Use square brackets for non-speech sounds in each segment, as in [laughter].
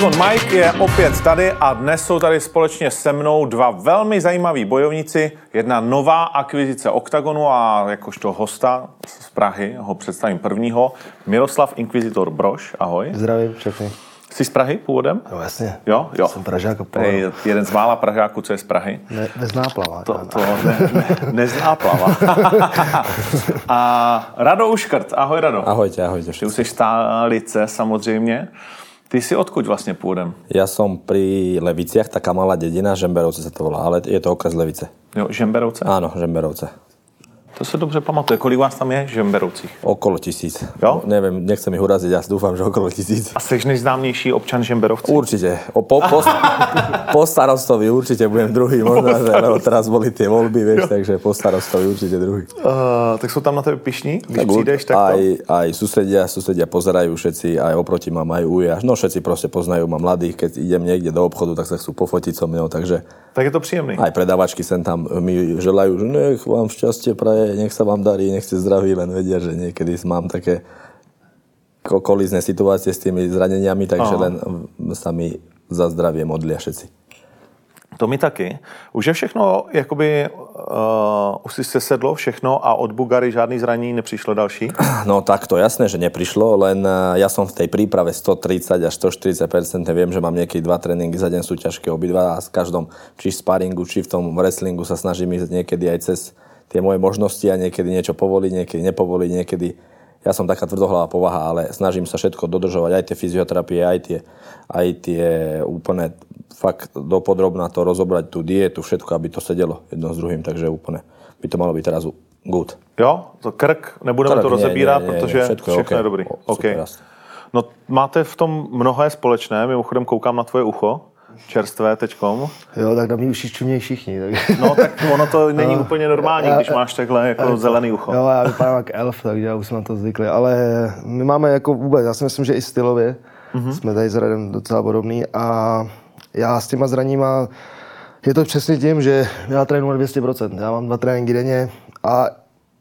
Octagon Mike je opět tady a dnes jsou tady společně se mnou dva velmi zajímaví bojovníci. Jedna nová akvizice Octagonu a jakožto hosta z Prahy ho představím prvního. Miroslav Inquisitor Broš, ahoj. Zdravím všechny. Jsi z Prahy původem? No jasně. Jo, jo. Jsem Pražák a je jeden z mála Pražáků, co je z Prahy. Ne, nezná plava. To, to ne, ne, nezná plava. [laughs] a Rado Uškrt, ahoj Rado. Ahojte, ahojte Ty už jsi stálice samozřejmě. Ty jsi odkud vlastně původem? Ja som pri Leviciach, taká malá dedina, Žemberovce sa to volá, ale je to okres Levice. Jo, Žemberovce? Áno, Žemberovce. To se dobře pamatuje. Kolik vás tam je v Žemberovcích? Okolo tisíc. Jo? Neviem, nechcem ich uraziť, ja dúfam, že okolo tisíc. A jsi nejznámější občan Žemberovců? Určite. O, po, po, po starostovi určite budem druhý, možno, že, lebo teraz boli tie voľby, vieš, takže po starostovi určite druhý. Uh, tak jsou tam na tebe pišní, když Tak přijdeš, tak aj, to... aj susedia, susedia pozerajú všetci, aj oproti ma majú újaž. No všetci proste poznajú ma mladých, keď idem niekde do obchodu, tak sa chcú pofotiť so mnou, takže Tak je to příjemný. Aj predavačky sem tam mi želajú, že nech vám šťastie praje, nech sa vám darí, nech ste zdraví, len vedia, že niekedy mám také ko- kolízne situácie s tými zraneniami, takže Aha. len sa mi za zdravie modlia všetci. To mi taky. Už je všechno, jakoby, uh, už si se sedlo všechno a od Bugary žádný zranění nepřišlo další? [clears throat] No takto, jasné, že neprišlo, len eh, ja som v tej príprave 130 až 140% viem, že mám niekedy dva tréningy za deň, sú ťažké obidva a s každom, či v sparingu, či v tom wrestlingu sa snažím ísť niekedy aj cez tie moje možnosti a niekedy niečo povoliť, niekedy nepovoliť, niekedy ja som taká tvrdohlavá povaha, ale snažím sa všetko dodržovať, aj tie fyzioterapie, aj tie, aj tie úplne fakt dopodrobná to rozobrať, tú dietu, všetko, aby to sedelo jedno s druhým, takže úplne by to malo byť teraz good. Jo, to krk, nebudeme Krk, to rozebírat, ne, ne, ne, protože všetko je všechno OK. je dobrý. O, OK. super, jasně. No, máte v tom mnohé společné, mimochodem koukám na tvoje ucho, čerstvé teďkom. Jo, tak na mě už čumějí všichni. Tak... No, tak ono to není úplně normální, když máš takhle jako zelený ucho. Jo, já vypadám jak elf, takže já už jsem na to zvyklý. Ale my máme jako vůbec, já si myslím, že i stylově mm-hmm. jsme tady s Radem docela podobný a já s těma zraníma, je to přesně tím, že já trénuji na 200%. Já mám dva tréninky denně a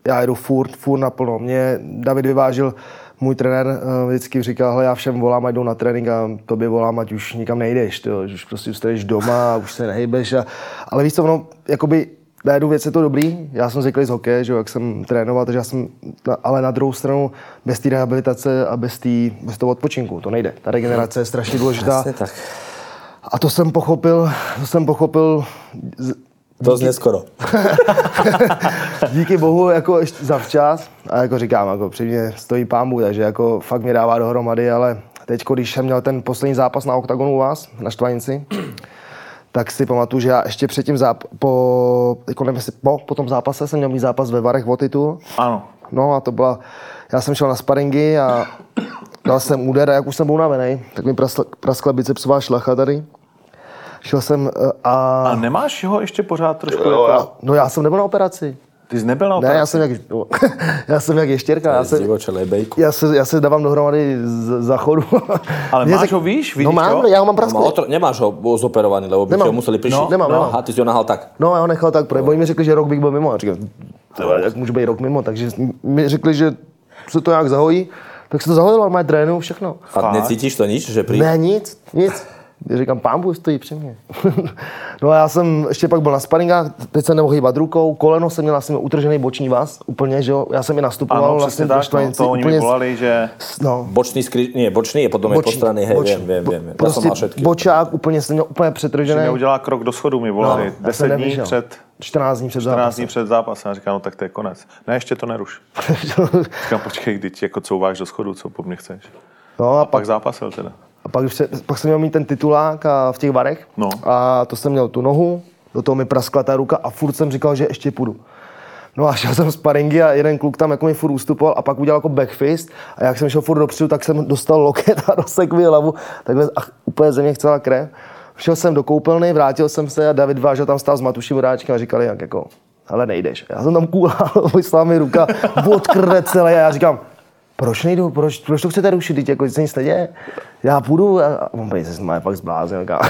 já jedu furt, furt naplno. Mě David vyvážil, můj trenér eh, vždycky říkal, hele, já všem volám, ať jdou na trénink a tobě volám, ať už nikam nejdeš, tyjo, že už prostě zůstaneš doma, [laughs] už se nehybeš. A, ale víš co, ono, jakoby na jednu věc je to dobrý, já jsem zvyklý z hokeje, že jo, jak jsem trénoval, takže já jsem, ale na druhou stranu bez té rehabilitace a bez, tý, bez toho odpočinku, to nejde. Ta regenerace je strašně důležitá. Jasne tak. A to jsem pochopil, to jsem pochopil z, Dosť neskoro. díky bohu jako ještě zavčas a jako říkám, jako při mě stojí pámu, takže jako fakt mě dává dohromady, ale teď, když jsem měl ten poslední zápas na OKTAGONu u vás, na Štvanici, tak si pamatuju, že já ještě předtím záp- po, jako nevím, jestli po, po tom zápase jsem měl mít zápas ve Varech o titul. Ano. No a to byla, já jsem šel na sparingy a dal jsem úder a jak už jsem byl unavený, tak mi praskla, praskla bicepsová šlacha tady. Šel jsem eh, a... A nemáš ho ještě pořád trošku Jo, jako... já, no já jsem nebyl na operaci. Ty jsi nebyl na Ne, operaci? já jsem jak, no, [laughs] já jsem jak ještěrka. Já bejku. já se, já se dávám dohromady z záchodu. [laughs] Ale Mě máš řek- ho, víš? Vidíš No mám, to? já ho mám No, prasklý. otro, nemáš ho zoperovaný, lebo by Nemám. ho museli prišiť. No, nemám, nemám. Aha, ty si ho nahal tak. No, já ho nechal tak, protože oni mi řekli, že rok bych byl mimo. A říkám, "Tyhle, jak můžu být rok mimo? Takže mi řekli, že se to nějak zahojí. Tak se to zahojilo, má trénu, všechno. A necítiš to nič, že pri... Ne, nic, nic. Já říkám, pán Bůh stojí při mně. [laughs] no a já jsem ještě pak byl na sparingách, teď jsem nemohl hýbat rukou, koleno jsem měl asi utržený boční vás, úplně, že jo. Já jsem i nastupoval Ano, vlastně tak. No, Štvanici, to oni mi úplně, volali, že... no, Bočný skry... Nie, bočný je potom je po strany, hej, boční. viem, viem, viem. Ja som Prostě všetky. bočák úplně jsem měl úplně že přetržený. neudělá krok do schodu, mi volali. No, já 10 jsem dní nevyšel. před 14 dní před 14 zápasem. dní před zápasem. A říkám, no tak to je konec. Ne, ještě to neruš. [laughs] Říkám, počkej, teď jako couváš do schodu, co po mně chceš. No a Pak pak, zápasil teda. A pak, se, pak jsem měl mít ten titulák a v těch varech. No. A to jsem měl tu nohu, do toho mi praskla ta ruka a furt jsem říkal, že ještě půjdu. No a šel jsem sparingy a jeden kluk tam jako mi furt ustupoval a pak udělal jako backfist a jak jsem šel furt dopředu, tak jsem dostal loket a [laughs] rozsekl mi hlavu, takhle a úplně ze mě chcela krev. Šel jsem do koupelny, vrátil jsem se a David Vážel tam stál s Matuším Vodáčkem a říkali, jak jako, ale nejdeš. Já jsem tam kůlal, [laughs] vyslal mi ruka [laughs] od krve celé a já říkám, proč nejdu, proč, proč to chcete rušit, teď jako se nic neděje. Já půjdu a a on se má fakt zbláznil. kámo.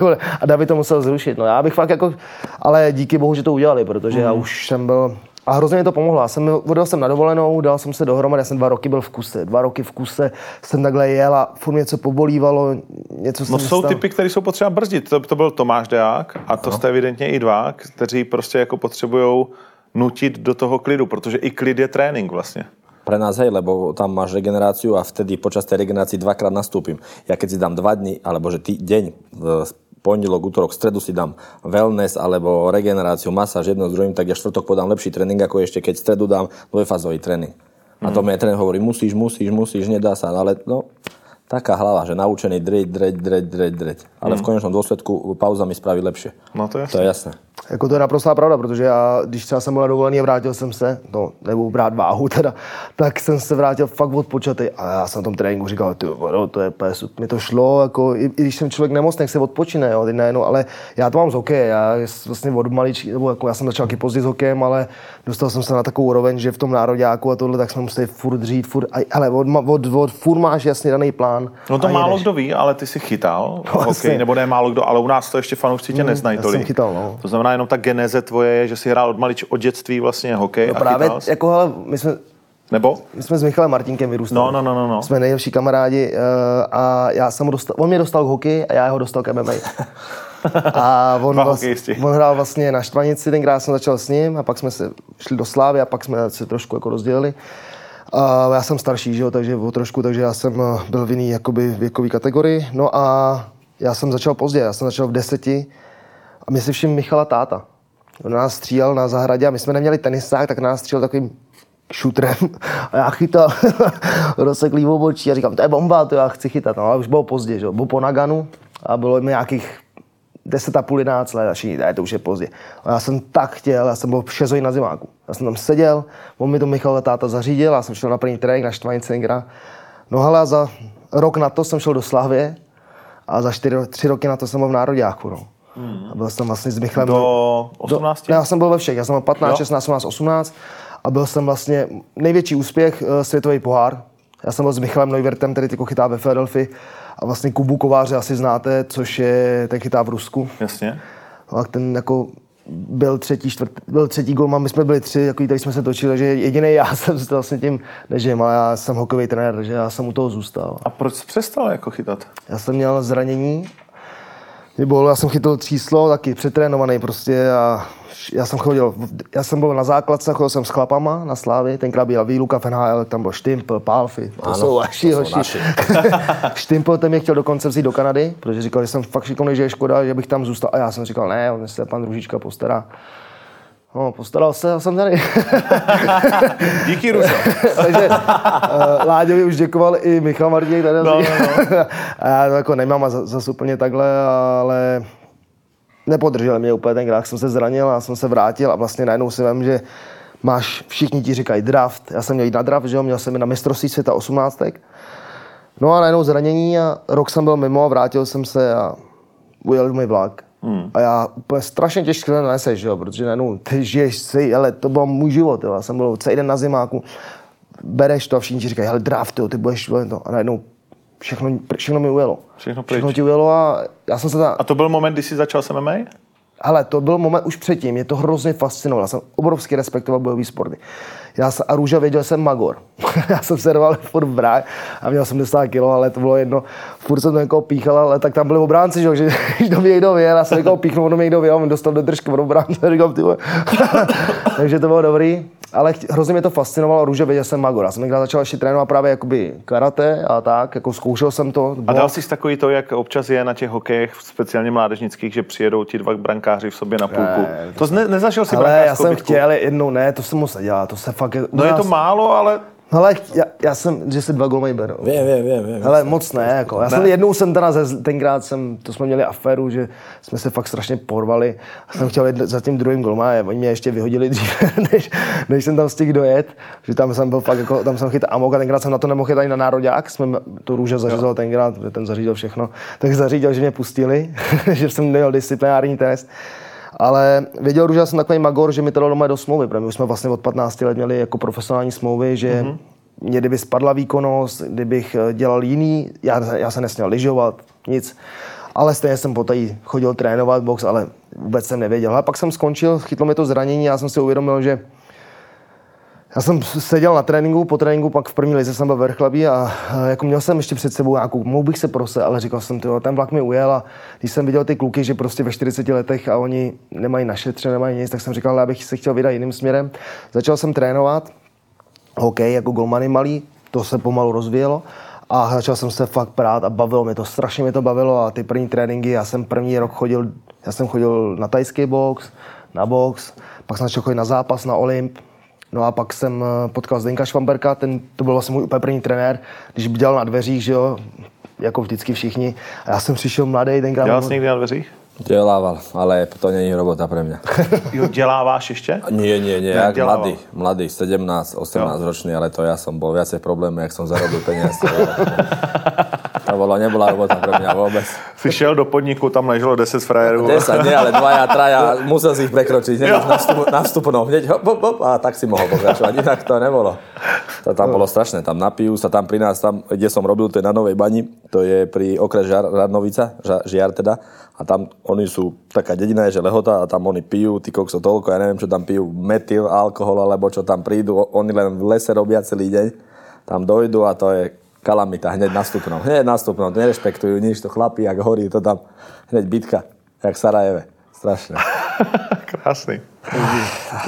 [laughs] a David to musel zrušit. No já bych fakt jako, ale díky bohu, že to udělali, protože já už jsem byl A hrozně mi to pomohlo. Já jsem odjel jsem na dovolenou, dal jsem se dohromady, já jsem dva roky byl v kuse. Dva roky v kuse jsem takhle jel a furt něco pobolívalo, něco No jsou stal- typy, které jsou potřeba brzdit. To, to byl Tomáš Deák a to jste evidentně i dva, kteří prostě jako potřebují nutit do toho klidu, protože i klid je trénink vlastně. Pre nás hej, lebo tam máš regeneráciu a vtedy počas tej regenerácii dvakrát nastúpim. Ja keď si dám dva dny, alebo že tý, deň, pondelok, útorok, stredu si dám wellness alebo regeneráciu, masáž jedno s druhým, tak ja štvrtok podám lepší tréning, ako ešte keď stredu dám dvojfázový tréning. A to mi aj tréner hovorí, musíš, musíš, musíš, nedá sa, ale no, taká hlava, že naučený dreť, dreť, dreť, dreť, dreť. Ale v konečnom dôsledku pauza mi spraví lepšie. No to je To je jasné. Jako to je naprostá pravda, protože já, když třeba jsem byl na dovolený a vrátil jsem se, no, nebo brát váhu teda, tak jsem se vrátil fakt odpočatý a já jsem na tom tréninku říkal, ty no, to je pes, mi to šlo, jako, i, i, když jsem člověk nemocný, tak se odpočine, jo, teď najednou, ale já to mám z hokeje, já vlastně od maličky, nebo jako já jsem začal taky později s hokejem, ale dostal jsem se na takovou úroveň, že v tom nároďáku a tohle, tak jsme museli furt dřít, furt, a- ale od, ma- od, od, furt máš jasně daný plán. No to málo jedeš. kdo ví, ale ty si chytal No, hokej, jasně. nebo ne málo kdo, ale u nás to ještě fanoušci tě neznají já tolik. jsem chytal, no. To znamená jenom ta geneze tvoje je, že jsi hrál od malič od dětství vlastně hokej No a právě, chytal jsi. jako hele, my jsme, Nebo? My jsme s Michalem Martinkem vyrůstali. No, no, no, no, no. Jsme nejlepší kamarádi uh, a já jsem ho dostal, on mě dostal k hokeji a já ho dostal k MMA. [laughs] A on, Dva vlast, hokejisti. on hrál vlastně na Štvanici, tenkrát jsem začal s ním a pak jsme se šli do Slávy a pak jsme se trošku jako rozdělili. A já jsem starší, že jo, takže o trošku, takže já jsem eh, byl v jiný jakoby věkový kategorii. No a já jsem začal pozdě, já jsem začal v deseti a my si všim Michala táta. On nás střílel na zahradě a my jsme neměli tenisák, tak nás střílel takovým šutrem [laughs] a já chytal [laughs] rozseklý obočí a říkám, to je bomba, to já chci chytat. No ale už bylo pozdě, že jo, byl po Naganu a bylo mi nějakých 10 a půl, 11 let a všichni, ne, to už je pozdě. A já jsem tak chtěl, já jsem byl 6 hodin na zimáku. Já jsem tam seděl, on mi to Michal táta zařídil, já jsem šel na první trénink na Štvanici Engra. No hele, za rok na to jsem šel do Slavě a za 4, 3 roky na to jsem byl v Nároďáku. No. A byl jsem vlastně s Michalem... Do 18? Do, já jsem byl ve všech, já jsem byl 15, Jo. 16, 17, 18 a byl jsem vlastně největší úspěch eh, světový pohár. Já jsem byl s Michalem Neuwertem, který teď chytá ve Philadelphii a vlastně Kubu Kováře asi znáte, což je, ten chytá v Rusku. Jasně. A ten jako byl třetí, čtvrt, byl třetí golman, my jsme byli tři, jako tady jsme se točili, že jediný já [laughs] jsem se vlastně tím nežím, ale já jsem hokejový trenér, že já jsem u toho zůstal. A proč jsi přestal jako chytat? Já jsem měl zranění, mě bylo, já jsem chytil tříslo, taky přetrénovaný prostě a já jsem chodil, já jsem byl na základce, chodil jsem s chlapama na Slávy, tenkrát byl výluka v NHL, tam byl Štimpl, Pálfy, to Ano, jsou vaši hoši. naši. [laughs] Štimpl ten mě chtěl dokonce vzít do Kanady, protože říkal, že jsem fakt šikovný, že je škoda, že bych tam zůstal. A já jsem říkal, ne, on se pan Ružička postará. No, postaral se a jsem tady. [laughs] Díky, Ruso. [laughs] Takže uh, Láďovi už děkoval i Michal Martínek tady. No, no, a já to jako nemám a zase úplně takhle, ale nepodržel mě úplně ten grách. Jsem se zranil a jsem se vrátil a vlastně najednou si vím, že máš, všichni ti říkají draft. Já jsem měl jít na draft, že jo, měl jsem jít na mistrovství světa 18. No a najednou zranění a rok jsem byl mimo a vrátil jsem se a ujel mi vlak. Hmm. A já úplně strašně těžko to neseš, že jo, protože najednou ty žiješ si, ale to byl můj život, jo. Já jsem byl celý den na zimáku, bereš to a všichni ti říkají, hele draft, jo, ty budeš to. A najednou všechno, všechno mi ujelo. Všechno pryč. všechno ti ujelo a já jsem se tam, A to byl moment, kdy jsi začal s MMA? ale to byl moment už předtím, mě to hrozně fascinovalo. Já jsem obrovsky respektoval bojový sporty. Já a růža věděl jsem Magor. [laughs] já jsem se rval furt v a měl 80 kg, ale to bylo jedno. Furt jsem to někoho píchal, ale tak tam byli obránci, že, [laughs] když do mě někdo vyjel, já jsem někoho píchnul, on do mě někdo vyjel, on dostal do držky od obránce, [laughs] říkám, ty. Takže to bylo dobrý. Ale hrozně mě to fascinovalo, růže věděl jsem Magor. Já jsem někdy začal ještě trénovat právě jakoby karate a tak, jako zkoušel jsem to. A dal jsi takový to, jak občas je na těch hokejech, speciálně mládežnických, že přijedou ti dva brankáři v sobě na půlku. Ne, to ne, nezažil jsi ale já jsem chtěl jednou, ne, to se moc nedělá, to se fakt... u No je to nás- málo, ale Hele, já, já jsem, že si dva golmej beru. Viem, viem, viem. viem. Hele, moc ne, jako. Já jsem jednou jsem teda, ze, tenkrát jsem, to jsme měli aféru, že jsme se fakt strašně porvali. A jsem chtěl jít za tím druhým golem oni mě ještě vyhodili dřív, [laughs] než, než jsem tam stihl dojet. Že tam jsem byl fakt, jako, tam jsem chytal amok a tenkrát jsem na to nemohl chytat ani na nároďák. Jsme to růže zařízl tenkrát, ten zařídil všechno. Tak zařídil, že mě pustili, [laughs] že jsem měl disciplinární test. Ale věděl, že já jsem takový magor, že mi to dalo doma do smlouvy, protože my už jsme vlastně od 15 let měli jako profesionální smlouvy, že mm-hmm. mě kdyby spadla výkonnost, kdybych eh, dělal jiný, já, já se nesměl lyžovat, nic. Ale stejně jsem potají chodil trénovat box, ale vůbec jsem nevěděl. A pak jsem skončil, chytlo mi to zranění, já jsem si uvědomil, že já jsem seděl na tréninku, po tréninku, pak v první lize jsem byl vrchlabí a jako měl jsem ještě před sebou nějakou, mohl bych se prosit, ale říkal jsem, tyjo, ten vlak mi ujel a když jsem viděl ty kluky, že prostě ve 40 letech a oni nemají našetře, nemají nic, tak jsem říkal, já bych se chtěl vydat jiným směrem. Začal jsem trénovat, hokej jako golmany malý, to se pomalu rozvíjelo a začal jsem se fakt prát a bavilo mě to, strašně mě to bavilo a ty první tréninky, já jsem první rok chodil, já jsem chodil na tajský box, na box, pak jsem začal chodit na zápas, na Olymp, No a pak jsem eh, potkal Zdenka Švamberka, ten, to byl vlastně můj úplně první trenér, když dělal na dveřích, že jo, jako vždycky všichni. A já jsem přišel mladý, tenkrát... Dělal jsi někdy na dveřích? Dělával, ale to není robota pre mňa. [laughs] Jo, děláváš ještě? Nie, nie, nie, Jak dělával? mladý, mladý, 17, 18 ročný, ale to ja som bol viacej problémy, jak som zarobil peniaze. [laughs] Bolo, nebola robota pre mňa vôbec. Jsi šel do podniku, tam leželo 10 frajerů. 10, nie, ale dvaja, traja, [laughs] musel si ich prekročiť, hneď na, vstup, na vstupnom, hneď hop, hop, hop, a tak si mohol pokračovať, inak to nebolo. To tam bolo strašné, tam napijú sa, tam pri nás, tam, kde som robil, to je na Novej Bani, to je pri okres Žar, Radnovica, Žiar teda, a tam oni sú, taká dedina je, že lehota a tam oni pijú, ty kokso toľko, ja neviem, čo tam pijú, metyl, alkohol, alebo čo tam prídu, oni len v lese robia celý deň, tam dojdu a to je kalamita, hneď nastupnou, hneď nastupnou, nerešpektujú nič, to chlapí, jak horí, to tam, hneď bitka, jak Sarajeve, strašné. [laughs] Krásný.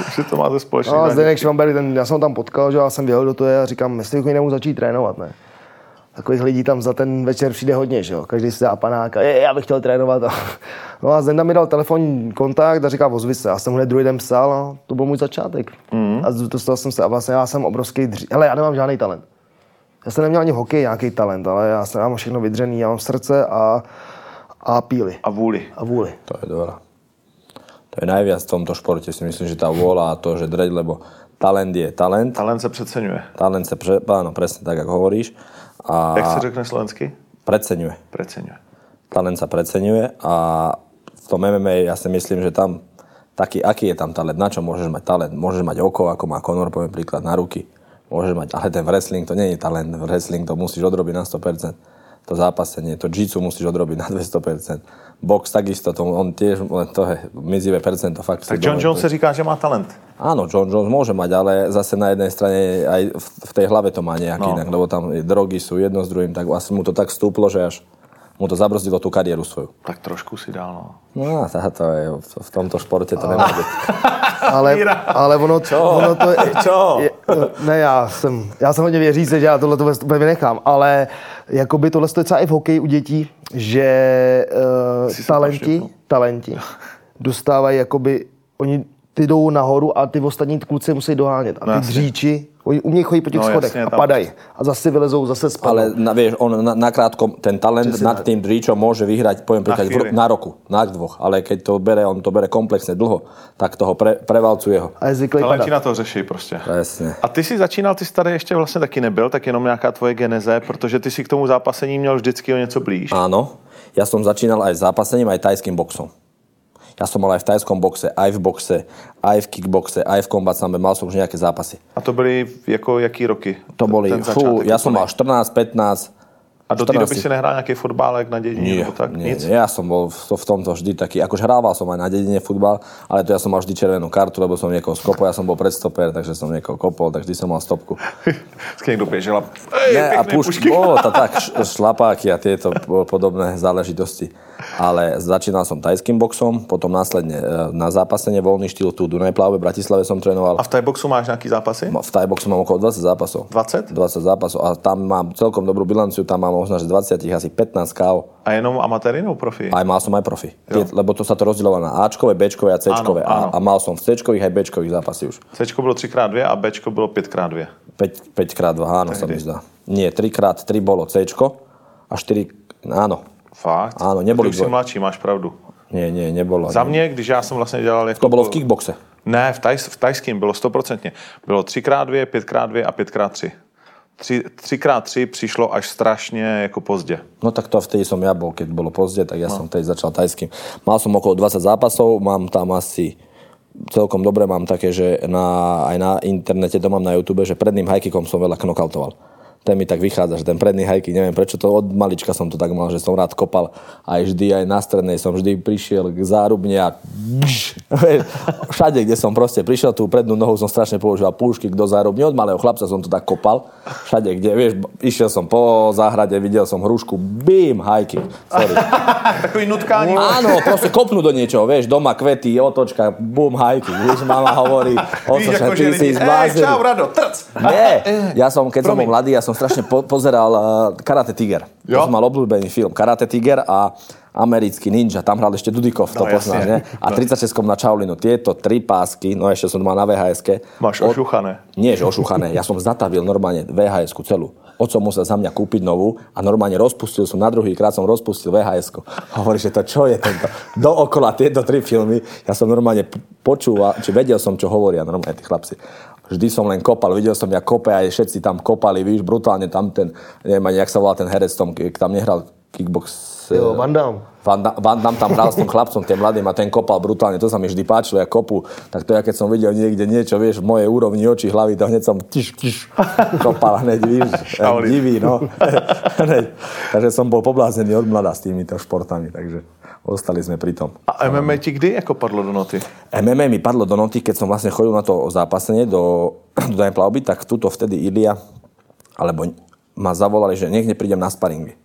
Takže to máte společně. No a Zdeněk Švamberg, ten, já jsem ho tam potkal, že já jsem vyjel do toho a říkám, jestli jako nemůžu začít trénovat, ne? Takových lidí tam za ten večer přijde hodně, že jo? Každý si dá panák a je, já bych chtěl trénovat. [laughs] No a Zenda mi dal telefonní kontakt a říká, ozvi se. Já jsem hned druhý den psal a to byl můj začátek. Mm. A dostal jsem se a vlastně já jsem obrovský dři... Hele, já nemám žádný talent. Já jsem neměl ani v hokeji nějaký talent, ale já jsem já mám všechno vydřený, já mám srdce a, a píly A vůli. a vůli. To je dobré. To je najviac v tomto športe, si myslím, že tá vôľa a to, že dreť, lebo talent je talent, Talent se přeceňuje. talent sa, pre, áno, presne tak, ako hovoríš, a Jak se řekne slovensky? preceňuje. Preceňuje. Talent sa preceňuje a v tom MMA ja si myslím, že tam taký, aký je tam talent, na čo môžeš mať talent? Môžeš mať oko, ako má Conor, poviem príklad, na ruky. Môžeš mať, ale ten wrestling to nie je talent, wrestling to musíš odrobiť na 100%. To zápasenie, to jiu musíš odrobiť na 200%. Box takisto, to, on tiež, len to je mizivé percento, fakt. Tak John Jones se říká, že má talent. Áno, John Jones môže mať, ale zase na jednej strane aj v, v tej hlave to má nejak No. inak, lebo tam drogy sú jedno s druhým, tak asi mu to tak stúplo, že až mu to zabrzdilo tú kariéru svoju. Tak trošku si dál, no. No to je, v, tomto športe to nemá byť. Ale, ale ono, ono to je, Čo? [laughs] ne, já jsem, já jsem hodně věřící, že já tohle to úplně vynechám, ale jakoby tohle je třeba i v hokeji u dětí, že uh, talenti, talenti [laughs] dostávají jakoby, oni ty jdou nahoru a ty ostatní kluci musí dohánět. A No ty jasně. dříči, umějí chodit po těch No schodech jasně, a padají. A zase vylezou, zase spadnou. Ale na, vieš, on na, nakrátko ten talent Přesně nad tak. tým dríčom môže vyhrať, poviem príklad, v, chvíli. na roku, na dvoch, ale keď to bere, on to bere komplexne dlho, tak toho pre, prevalcuje ho. A je zvyklý Talenti na to řeší prostě. Presne. A ty jsi začínal, ty jsi tady ještě vlastně taky nebyl, tak jenom nějaká tvoje geneze, protože ty si k tomu zápasení měl vždycky o něco blíž. Áno, ja som začínal aj s zápasením, aj tajským boxom. Ja som mal aj v tajskom boxe, aj v boxe, aj v kickboxe, aj v combat sambe, mal som už nejaké zápasy. A to byly jako jaký roky? To boli, fú, ja som mal 14, 15, A do té doby 14. si nehrál nějaký fotbálek na dědině? Nie, nebo tak? nie, Nic? ja som bol v, to, v tomto vždy taký, akože hrával som aj na dedine futbal, ale to ja som mal vždy červenú kartu, lebo som niekoho skopol, ja som bol predstoper, takže som niekoho kopol, tak vždy som mal stopku. [laughs] Vždycky někdo běžel a... Ej, Ne, a pušky, bolo to tak, šlapáky a tieto po- podobné záležitosti. Ale začínal som tajským boxom, potom následne e, na zápasenie voľný štýl tu v Dunajpláve, v Bratislave som trénoval. A v Thai boxu máš nějaký zápasy? V tajboxu mám okolo 20 zápasov. 20? 20 zápasov a tam mám celkom dobrú bilanciu, tam mám možno, že 20 asi 15 KO. A jenom amatéry nebo profi? Aj mal som aj profi. Tie, lebo to sa to rozdeľovalo na Ačkové, Bčkové a Cčkové. Áno, áno. A, a mal som v Cčkových aj Bčkových zápasy už. C bylo 3x2 a B bylo 5x2. 5, 5 krát 2, áno, sa mi zdá. Nie, 3 krát 3 bolo Cčko a 4, áno. Fakt? Áno, neboli Ty už jsi dvoj- mladší, máš pravdu. Nie, nie, nebolo. Za mě, když já jsem vlastně dělal jako... To bolo v kickboxe. Ne, v, taj, v tajským bylo stoprocentně. Bylo 3x2, 5x2 a 5x3. 3, 3x3 přišlo až strašně jako pozdě. No tak to vtedy som ja bol, keď bolo pozde, tak ja som vtedy začal tajským. Mal som okolo 20 zápasov, mám tam asi celkom dobre, mám také, že na, aj na internete, to mám na YouTube, že predným high kickom som veľa knockoutoval. Ten mi tak vychádza, že ten predný hajky, neviem prečo to od malička som to tak mal, že som rád kopal aj vždy aj na strednej som vždy prišiel k zárubne a [laughs] všade, kde som proste prišiel, tú prednú nohu som strašne používal púšky do zárubne, od malého chlapca som to tak kopal, všade, kde, vieš, išiel som po záhrade, videl som hrušku, bim, hajky, sorry. [laughs] Takový nutkání. Áno, proste kopnú do niečoho, vieš, doma kvety, otočka, bum, hajky, vieš, mama hovorí, jako, ty si zblázený. čau, Rado, trc. Nie, [laughs] ja som, keď som Promiň. bol mladý, ja som strašne po- pozeral uh, Karate Tiger. Jo. To som mal obľúbený film. Karate Tiger a americký ninja, tam hral ešte Dudikov, to No, poznáš, ne? A 36 na Čaulinu. Tieto tri pásky, no ešte som mal na vhs Máš ošuchané. Nie, že ošuchané. Ja som zatavil normálne vhs celú. Oco musel za mňa kúpiť novú a normálne rozpustil som, na druhý krát som rozpustil vhs Hovorí, že to čo je tento? Dookola tieto tri filmy. Ja som normálne počúval, či vedel som, čo hovoria normálne tí chlapci. Vždy som len kopal, videl som, jak kope, aj všetci tam kopali, víš, brutálne tam ten, neviem ani, jak sa volá ten herec tom, tam nehral kickbox. Jo, eh, Van Damme. Van, Da- Van Damme tam hral s tým chlapcom, tým mladým a ten kopal brutálne, to sa mi vždy páčilo, jak kopu. Tak to ja keď som videl niekde niečo, vieš, v mojej úrovni oči, hlavy, to hneď som tiš, tiš, [laughs] kopal hneď, víš, [laughs] divý, no. [laughs] Hneď. takže som bol poblázený od mlada s týmito športami, takže ostali sme pri tom. A MMA ti kdy jako padlo do noty? MMA mi padlo do noty, keď som vlastne chodil na to zápasenie do, do plavby, tak tuto vtedy Ilia, alebo ma zavolali, že nech neprídem na sparingy.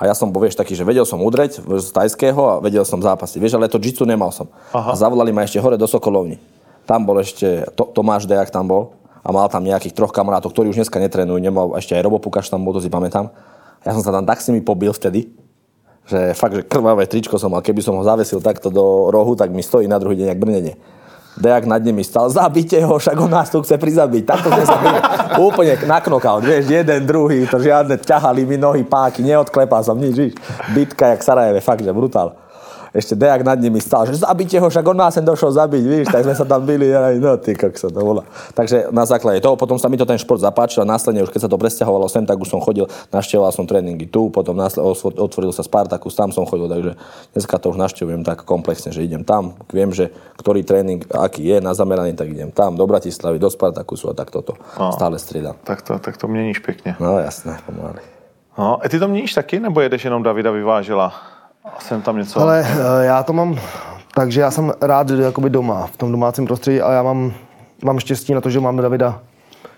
A ja som vieš, taký, že vedel som udreť z tajského a vedel som zápasy. Vieš, ale to jitsu nemal som. Aha. A zavolali ma ešte hore do Sokolovny. Tam bol ešte, to, Tomáš Dejak tam bol a mal tam nejakých troch kamarátov, ktorí už dneska netrenujú. Nemal, ešte aj Robo Pukaš tam bol, to si pamätám. Ja som sa tam tak si mi pobil vtedy, že fakt, že krvavé tričko som mal. Keby som ho zavesil takto do rohu, tak mi stojí na druhý deň jak brnenie. Dejak nad nimi stal, zabite ho, však on nás tu chce prizabiť. Takto sme sa. Úplne na knockout, vieš, jeden, druhý, to žiadne, ťahali mi nohy, páky, neodklepal som nič, víš. Bitka jak Sarajeve, fakt, že brutál. Ešte Dejak nad nimi stal, že zabite ho, však on nás sem došiel zabiť, víš, tak sme sa tam byli, aj, no ty, kak sa to volá. Takže na základe toho, potom sa mi to ten šport zapáčil a následne už keď sa to presťahovalo sem, tak už som chodil, navštevoval som tréningy tu, potom následne otvoril sa Spartacus, tam som chodil, takže dneska to už navštevujem tak komplexne, že idem tam, viem, že ktorý tréning, aký je na zameraný, tak idem tam, do Bratislavy, do Spartakusu a tak toto. Stále striedam. Tak to, tak to měníš pěkně. No jasné, pomaly. No, a ty to měníš taky, nebo jedeš jenom Davida vyvážela? Jsem tam něco... Ale eh, já to mám tak, že já jsem rád jakoby doma, v tom domácím prostředí a já mám, mám štěstí na to, že mám Davida,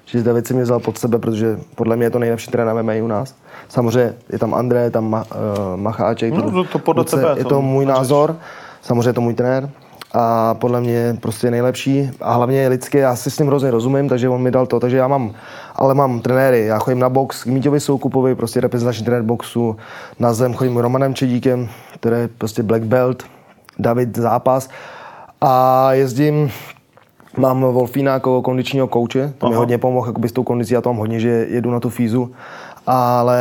že David si mě vzal pod sebe, protože podle mě je to nejlepší trenér MMA u nás. Samozřejmě je tam André, je tam Ma, uh, Macháček. No, to- to podle Luce, tebe, Je to to můj názor, samozřejmě je to můj trenér a podle mě je prostě nejlepší. A hlavně je lidský, já si s ním hrozně rozumím, takže on mi dal to, takže já mám, ale mám trenéry, já chodím na box k Míťovi Soukupovi, prostě reprezentační trenér boxu, na zem chodím Romanem Čedíkem, který je prostě black belt, David zápas. A jezdím Mám Wolfína jako kondičního kouče, to mi hodně pomohl jakoby s tou kondicí, já to mám hodně, že jedu na tu fízu. Ale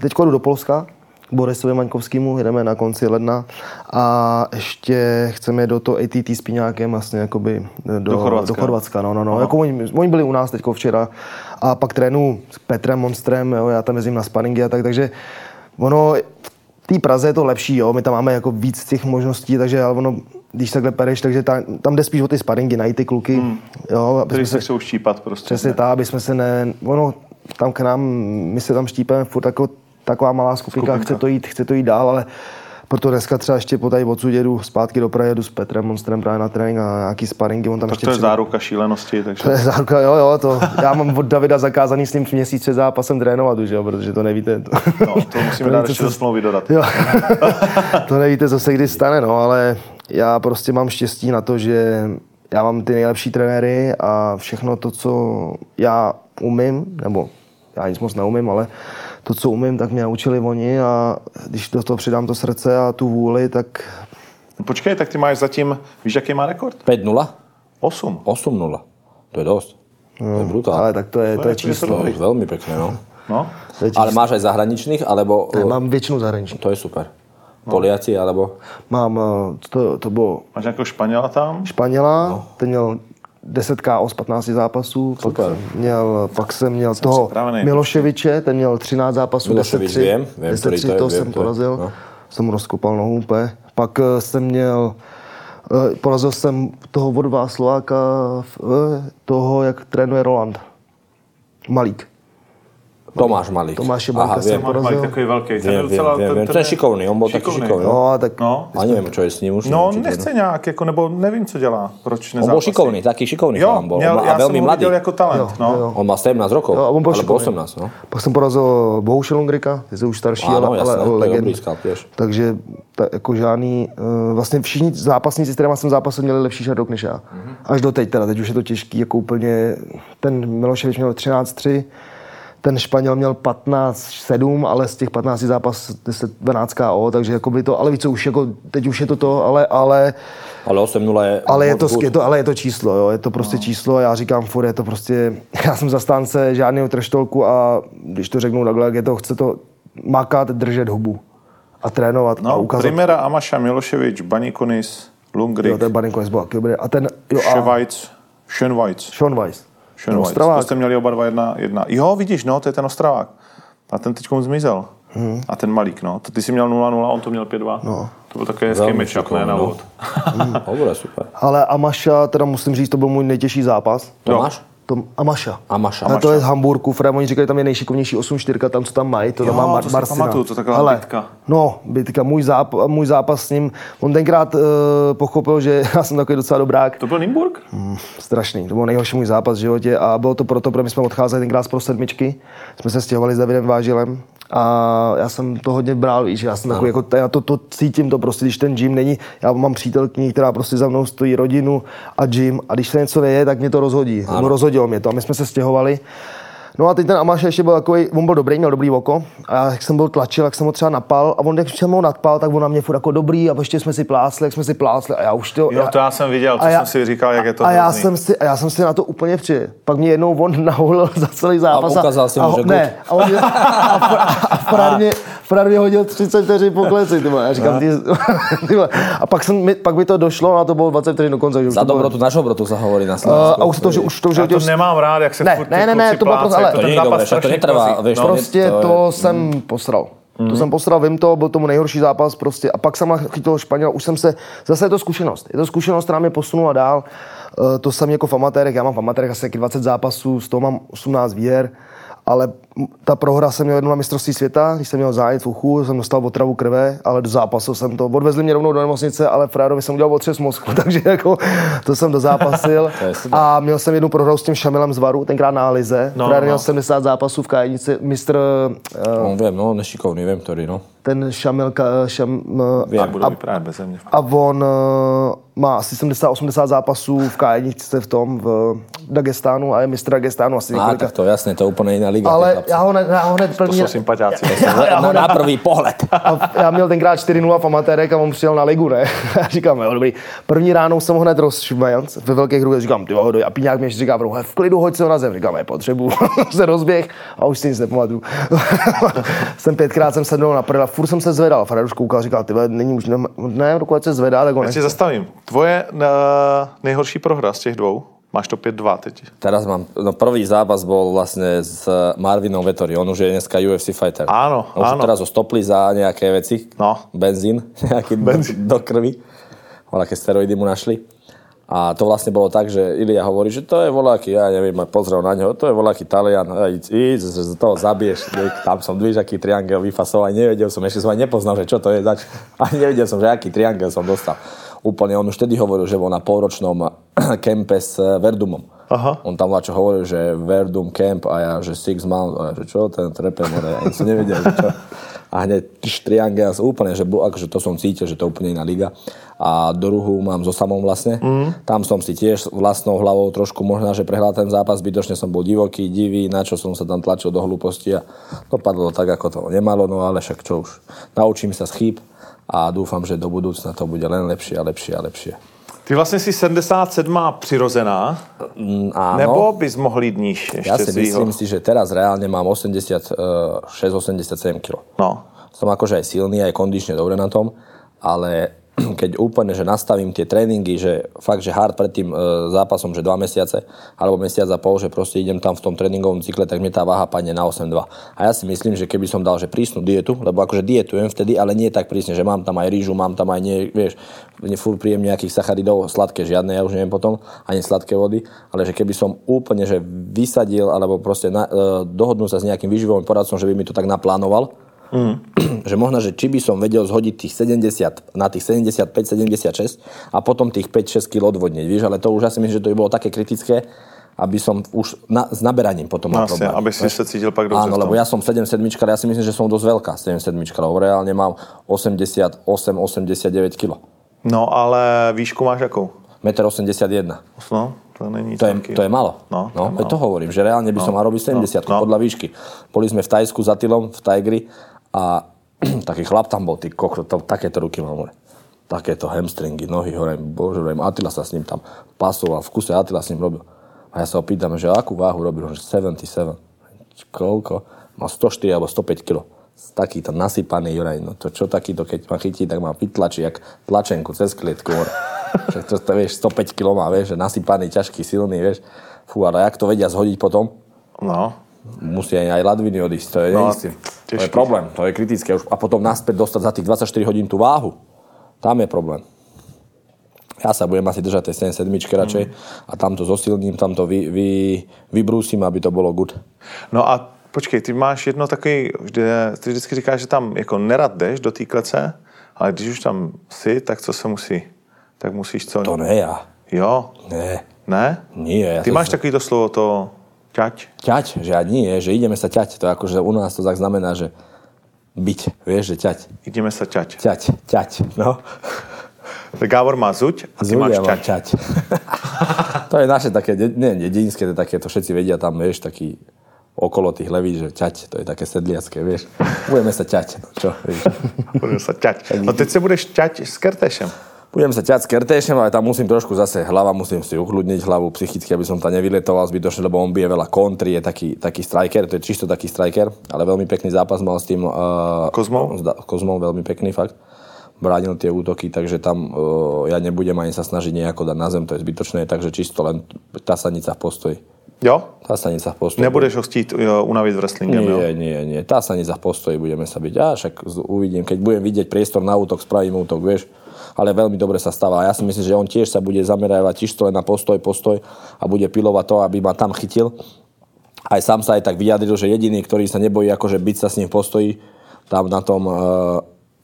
teď jdu do Polska, Borisovi Maňkovskému, jedeme na konci ledna a ještě chceme do toho ATT s Piňákem vlastně jakoby do, Do Chorvatska. Do Chorvatska no, no, no. Jako oni, oni, byli u nás teď včera a pak trénu s Petrem Monstrem, jo, já tam jezdím na sparingy a tak, takže ono v té Praze je to lepší, jo, my tam máme jako víc těch možností, takže ale ono, když takhle pereš, takže ta, tam jde spíš o ty sparingy, najít ty kluky, hmm. jo, aby Který se chcou štípat prostě. Přesně tak, aby jsme se ne... Ono, tam k nám, my se tam štípeme furt jako taková malá skupinka, Skupinka. chce to jít, chce to jít dál, ale proto dneska třeba ještě po tady odsud jedu zpátky do Prahy, jedu s Petrem Monstrem právě na trénink a nějaký sparingy, on tam Tak ještě to je třeba- záruka šílenosti, takže... to je záruka, jo, jo, to, já mám od Davida zakázaný s ním měsíc před zápasem trénovat už, jo, protože to nevíte. To, No, to musíme [laughs] dát ještě do smlouvy dodat. Jo. [laughs] to nevíte, co se kdy stane, no, ale já prostě mám štěstí na to, že já mám ty nejlepší trenéry a všechno to, co já umím, nebo já nic moc neumím, ale to, co umím, tak mě naučili oni a když do toho přidám to srdce a tu vůli, tak Počkej, tak ty máš zatím, víš, jaký má rekord? 5-0? 8. 8-0. To je dosť. To je brutál. ale tak to je, to je je- to je číslo. To je veľmi pekné, no. No, To Ale máš aj zahraničných, alebo... Já mám většinu zahraničí. To je super. Poliaci, alebo... Mám, eh, to, to bylo máš nějakého Španěla tam? Španěla, no. ten měl 10 KO z 15 zápasů, pak Super. jsem měl, pak jsem měl toho připravený. Miloševiče, ten měl 13 zápasů, Miloševič 10-3, vím, vím, který to 10-3 je, to vím, jsem to porazil, no. jsem mu rozkopal nohu úplně. Pak eh, jsem měl, eh, porazil jsem toho od vás Slováka, eh, toho, jak trénuje Roland. Malík. Tomáš Malík. Tomáš je Aha, Malíka viem. Tomáš Malík takový velký. Ten je Viem, viem, docela, viem, viem. Ten je šikovný, on bol taký šikovný. No, tak No, A neviem, čo je s ním už. no to- nechce nějak, jako, nebo nevím, co dělá. Proč On nezápasí. bol šikovný, taký šikovný Jo, chalán bol. měl, a já veľmi jsem ho mladý. jako talent. no. jo. On má 17 rokov, Jo, on bol alebo šikovný. 18, no. Pak jsem porazil Bohuše Lungrika, ty jsou už starší, Áno, ale, jasné, ale, to je legend. Takže ta, jako žádný, uh, vlastně všichni zápasníci, s kterými jsem zápasil, měli lepší šardok než já. Mhm. Až do teď teda, teď už je to těžký, jako úplně, ten Miloševič měl 13-3, ten Španěl měl 15-7, ale z těch 15 zápas 10 12 KO, takže jako by to, ale víš co, už jako, teď už je to to, ale, ale, Ale 8-0 je... ale je to, je to, ale je to číslo, jo, je to prostě no. číslo, já říkám furt, je to prostě, [laughs] já jsem zastánce žádného treštolku a když to řeknu takhle, jak je to, chce to makat, držet hubu a trénovat a No, ukázat. Primera, Amaša, Miloševič, Banikonis, Lungrik, Jo, ten je byl dobrý. A ten, jo, a Ševajc, Schönweiz. Sean Schönweiz. Ostravák. To jste měli oba dva jedna, jedna. Jo, vidíš, no, to je ten Ostravák. A ten teď zmizel. Hmm. A ten Malík, no. To ty jsi měl 0-0, on to měl 5-2. No. To byl takový hezký matchup, ne, na no. úvod. [laughs] Dobre, super. Ale Amaša, teda musím říct, to byl můj nejtěžší zápas. Tomáš? To, Amaša. Amaša. Ale to je z Hamburku, Frem, oni říkají, tam je nejšikovnější 8-4, tam co tam mají, to tam Jo, má Mar- to Marcina. pamatuju, to taková Hele, bitka. No, bitka, můj, záp- můj zápas s ním, on tenkrát uh, pochopil, že [laughs] já jsem takový docela dobrák. To byl Nimburg? strašný. To byl nejhorší můj zápas v životě a bylo to proto, protože my jsme odcházeli tenkrát z pro sedmičky. Jsme se stěhovali s Davidem Vážilem a já jsem to hodně bral, víš, já jsem takový, jako, já to, to, cítím to prostě, když ten gym není, já mám přítelkyni, která prostě za mnou stojí rodinu a gym a když se něco neje, tak mě to rozhodí. Ano. Rozhodilo mě to a my jsme se stěhovali. No a teď ten Amáš ještě byl takový, on byl dobrý, měl dobrý oko a jak jsem byl tlačil, jak jsem ho třeba napal a on jak jsem ho nadpal, tak on na mě furt jako dobrý a ještě jsme si plásli, jak jsme si plásli a já už to... Jo, to já jsem viděl, to a jsem si říkal, jak je to a já jsem, si, a já jsem si na to úplně přijel. Pak mě jednou on [laughs] naholil za celý zápas. A ukázal si mu, a, že ne, a, on, mě- [laughs] a, Fr- a Frar, mě, Frar mě hodil 30 vteřin po kleci. Ty vole. já říkám, ty, [laughs] ty vole. a pak, jsem, mi, pak mi to došlo a to bylo 20 vteřin do konce. Že už Za to bylo- dobrotu, na žobrotu sa hovorí na Uh, Slovensku. a už to, že už to, že Já to nemám rád, jak se Ne, furt ne, ty ne, ne, to bylo prostě- ale- to je zápas dobré, však to netrvá, vieš, No. nie- Prostě to je- to jsem posral. To jsem posral, vím to, byl tomu nejhorší zápas prostě. A pak jsem chytil Španěl, už jsem se, zase je to zkušenost. Je to zkušenost, která mě posunula dál. Eh, To jsem jako v amatérech, já mám v amatérech asi taky 20 zápasů, z toho mám 18 výher, ale ta prohra jsem měl jednou na mistrovství světa, když jsem měl zájet v uchu, jsem dostal otravu krve, ale do zápasu jsem to, odvezli mě rovnou do nemocnice, ale Frárovi jsem udělal otřes mozku, [laughs] takže jako to jsem dozápasil. [laughs] To a měl jsem jednu prohru s tím Šamilem z Varu, tenkrát na Lize. No, No, Frér no. měl 70 zápasů v K1, mistr eh, On viem, no, on je šikovný, viem, ktorý, no. ten Šamil, Ka- šam, eh, Viem, Já budu vyprávět bez mě. a on eh, má asi 70-80 zápasů v K1 v tom, v Dagestánu a je mistr Dagestánu asi několika. tak to jasne, to je úplne iná liga. Ale já ho, ne, já ho hned To první... jsou sympatiáci. [laughs] já na, ho na ne, prvý pohled. a já měl tenkrát 4-0 v amatérek a on přijel na ligu, ne? [laughs] Já říkám, jo, dobrý. První ráno jsem ho hned rozšumail ve velkých hrubě, říkám, ty jo, a Píňák mě ještě říká, v rohu, v klidu, hoď se ho na zem. Říkám, je potřebu, [laughs] se rozběh a už si nic nepamatuju. jsem pětkrát jsem sednul na prdel, furt jsem se zvedal, Fred už koukal, říkal, ty vole, není už, ne, ne dokud se zvedá, tak ho Já zastavím. Tvoje uh, nejhorší prohra z těch dvou? Máš to 5-2 teď. Teraz mám, no prvý zápas bol vlastne s Marvinom Vettori, on už je dneska UFC fighter. Áno, on už áno. teraz ho stopli za nejaké veci, No. benzín, [laughs] nejaký Benzín. Do, do krvi, voľaké steroidy mu našli. A to vlastne bolo tak, že Ilia hovorí, že to je voľaký, ja neviem, a pozrel na neho, to je voľaký Talian, a íď, íď, z toho zabiješ, tam som dvíš, aký triangel vyfasoval, nevedel som, ešte som aj nepoznal, že čo to je zač. [laughs] Ani nevedel som, že aký triangel som dostal. Úplne, on už vtedy hovoril, že bol na polročnom [clears throat] kempe s Verdumom. Aha. On tam čo hovoril, že Verdum Camp a ja, že Six Months, a ja, že čo ten trepe, more, ja som nevedel, že čo. A hneď triangel, úplne, že akože to som cítil, že to je úplne iná liga. A druhú mám so samom vlastne. Mm. Tam som si tiež vlastnou hlavou trošku možná, že prehľadal ten zápas, zbytočne som bol divoký, divý, na čo som sa tam tlačil do hlúposti a dopadlo tak, ako to nemalo, no ale však čo už. Naučím sa z chýb a dúfam, že do budúcna to bude len lepšie a lepšie a lepšie. Ty vlastně si 77 přirozená, Mm, áno. nebo bys mohl jít níž ještě Ja si svýho? myslím si, že teraz reálne mám 86-87 kg. No. Som akože aj silný, aj kondične dobre na tom, ale keď úplne, že nastavím tie tréningy, že fakt, že hard pred tým e, zápasom, že dva mesiace, alebo mesiac a pol, že proste idem tam v tom tréningovom cykle, tak mi tá váha padne na 8,2. A ja si myslím, že keby som dal, že prísnu dietu, lebo akože dietujem vtedy, ale nie tak prísne, že mám tam aj rýžu, mám tam aj nie, vieš, furt príjem nejakých sacharidov, sladké žiadne, ja už neviem potom, ani sladké vody, ale že keby som úplne, že vysadil, alebo proste na, e, dohodnul sa s nejakým výživovým poradcom, že by mi to tak naplánoval, Mm. [clears throat] že možno, že či by som vedel zhodiť tých 70, na tých 75, 76 a potom tých 5-6 kg odvodniť, víš, ale to už asi myslím, že to by bolo také kritické, aby som už na, s naberaním potom mal problém. aby si sa cítil pak dobře Áno, lebo ja som 7 sedmička, ja si myslím, že som dosť veľká 7 sedmička, lebo reálne mám 88, 89 kg. No, ale výšku máš jakou? 1,81 m. No, to není to je, to je malo. No, no, to, je to hovorím, že reálne by no, som mal robiť 70 no, no. podľa výšky. Boli sme v Tajsku za Tylom, v Tigri a [clears throat] taký chlap tam bol, ty kokro, to, takéto ruky mám hore. Takéto hamstringy, nohy hore, bože, hovorím, Atila sa s ním tam pasoval, v kuse Atila s ním robil. A ja sa ho pýtam, že akú váhu robil, že 77. Koľko? Mal 104 alebo 105 kg. Takýto nasypaný Juraj, no to čo takýto, keď ma chytí, tak ma vytlačí, jak tlačenku cez klietku. [laughs] že to, to, vieš, 105 kg má, vieš, že nasypaný, ťažký, silný, vieš. Fú, ale jak to vedia zhodiť potom? No. Musí aj, aj Ladviny odísť, to je no, neistý. To je problém, to je kritické. A potom naspäť dostať za tých 24 hodín tú váhu, tam je problém. Ja sa budem asi držať tej 77 radšej mm. a tam to zosilním, tam to vy, vy, vybrúsim, aby to bolo good. No a počkej, ty máš jedno takový, kde ty vždycky říkáš, že tam jako nerad jdeš do té klece, ale když už tam jsi, tak co se musí? Tak musíš co? To ne ja. Jo? Ne. Ne? Nie. Ty máš takový to slovo, to Ťať? Ťať, že ja nie, že ideme sa ťať. To je ako, že u nás to tak znamená, že byť, vieš, že ťať. Ideme sa ťať. Ťať, ťať, no. Gábor má zuť a ty máš ťať. ťať. [laughs] to je naše také, nie, dedinské, to je také, to všetci vedia tam, vieš, taký okolo tých leví, že ťať, to je také sedliacké, vieš. Budeme sa ťať, no čo, vieš. [laughs] Budeme sa ťať. No [laughs] teď sa budeš ťať s Kertešem. Budem sa ťať s Kertéšem, ale tam musím trošku zase hlava, musím si ukludniť hlavu psychicky, aby som tam nevyletoval zbytočne, lebo on bije veľa kontry, je taký, taký striker, to je čisto taký striker, ale veľmi pekný zápas mal s tým... Uh, Kozmou? Kozmou, veľmi pekný fakt. Bránil tie útoky, takže tam uh, ja nebudem ani sa snažiť nejako dať na zem, to je zbytočné, takže čisto len tá sanica v postoji. Jo? Tá sanica v postoji. Nebudeš ho chtít unaviť wrestlingem, nie, jo? Nie, nie, Tá sanica v postoji budeme sa byť. A však uvidím, keď budem vidieť priestor na útok, spravím útok, vieš ale veľmi dobre sa stáva. A ja si myslím, že on tiež sa bude zamerávať čisto len na postoj, postoj a bude pilovať to, aby ma tam chytil. Aj sám sa aj tak vyjadril, že jediný, ktorý sa nebojí akože byť sa s ním v postoji, tam na tom e,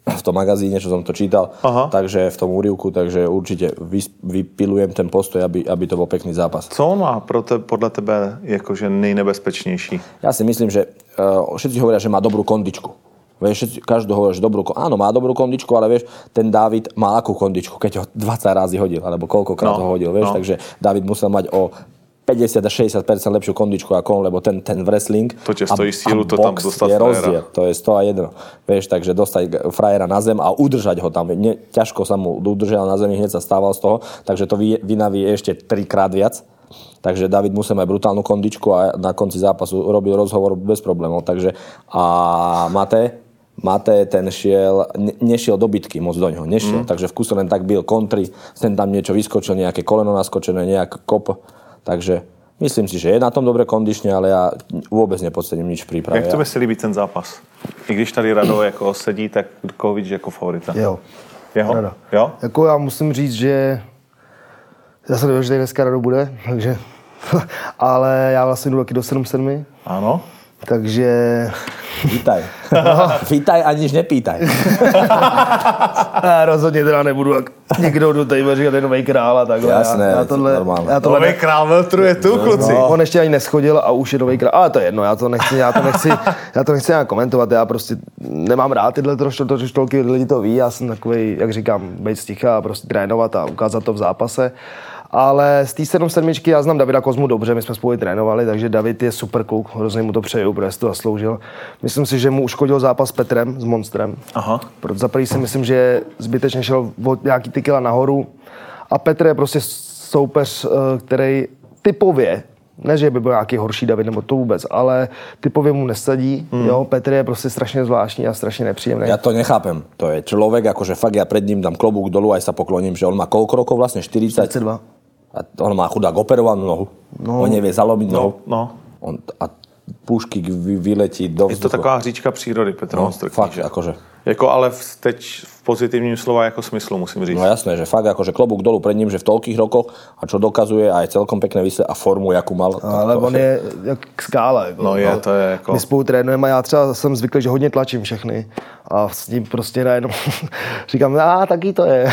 v tom magazíne, čo som to čítal, Aha. takže v tom úrivku, takže určite vypilujem ten postoj, aby, aby to bol pekný zápas. Co on má pro te, podľa tebe akože nejnebezpečnejší? Ja si myslím, že uh, všetci hovoria, že má dobrú kondičku. Vieš, každý hovorí, že dobrú, áno, má dobrú kondičku, ale vieš, ten David má akú kondičku, keď ho 20 razy hodil, alebo koľkokrát no, ho hodil, vieš, no. takže David musel mať o 50 a 60% lepšiu kondičku ako on, lebo ten, ten wrestling to a, stojí sílu, to tam je rozdiel, to je 100 a 1. Vieš, takže dostať frajera na zem a udržať ho tam. Ne, ťažko sa mu udržal na zemi, hneď sa stával z toho, takže to vynaví ešte trikrát viac. Takže David musel mať brutálnu kondičku a na konci zápasu robil rozhovor bez problémov. Takže a Mate, Mate ten šiel, ne, nešiel do bitky moc do ňoho, nešiel, mm. takže v kuse len tak byl kontry, sem tam niečo vyskočil, nejaké koleno naskočené, nejak kop, takže myslím si, že je na tom dobre kondične, ale ja vôbec nepodcením nič v príprave. Jak tebe si líbí ten zápas? I když tady Rado jako sedí, tak koho vidíš jako favorita? Jo. Jeho? Rado. Jo? Jako já musím říct, že já jsem nevěděl, že dneska Rado bude, takže [laughs] ale já vlastně jdu taky do 7-7. Ano. Takže... Vítaj. No. Vítaj a nič nepýtaj. já rozhodně teda nebudu jak někdo do tady říkat je nový král a takhle. Jasné, já, já tohle, normálně. Já tohle nový ne... král veltruje tu, no, kluci. No. On ještě ani neschodil a už je nový král. Ale to je jedno, já to nechci, já to nechci, já to nechci nějak komentovat. Já prostě nemám rád tyhle trošku, to, že tolik lidi to ví. Já jsem takový, jak říkám, být sticha a prostě trénovat a ukázat to v zápase. Ale z té 7 sedmičky já znám Davida Kozmu dobře, my jsme spolu trénovali, takže David je super kluk, hrozně mu to přeju, protože to zasloužil. Myslím si, že mu uškodil zápas s Petrem, s Monstrem. Aha. Proto za si myslím, že zbytečně šel od nějaký ty kila nahoru. A Petr je prostě soupeř, eh, který typově Ne, že by byl nějaký horší David, nebo to vůbec, ale typově mu nesadí. Hmm. Jo, Petr je prostě strašně zvláštní a strašně nepříjemný. Ja to nechápem. To je človek, akože fakt ja pred ním dám klobúk dolu, aj sa pokloním, že on má koľko rokov vlastne? 40? 32. A on má chudák operovanú nohu. No. On nevie zalomiť nohu. No, On, a pušky vy, vyletí do je to vzduchu. taková hříčka přírody, Petr no, Monstrký, fakt, že? akože. Jako ale v, teď v pozitivním slova jako smyslu musím říct. No jasné, že fakt akože klobúk dolu pred ním, že v toľkých rokoch a čo dokazuje aj celkom pekné vysle a formu, jakú mal. tak Ale on je jak skála. Jako, No je, to je jako... My spolu trénujeme a já třeba jsem zvyklý, že hodně tlačím všechny. A s ním prostě najednou [laughs] říkám, a taky to je.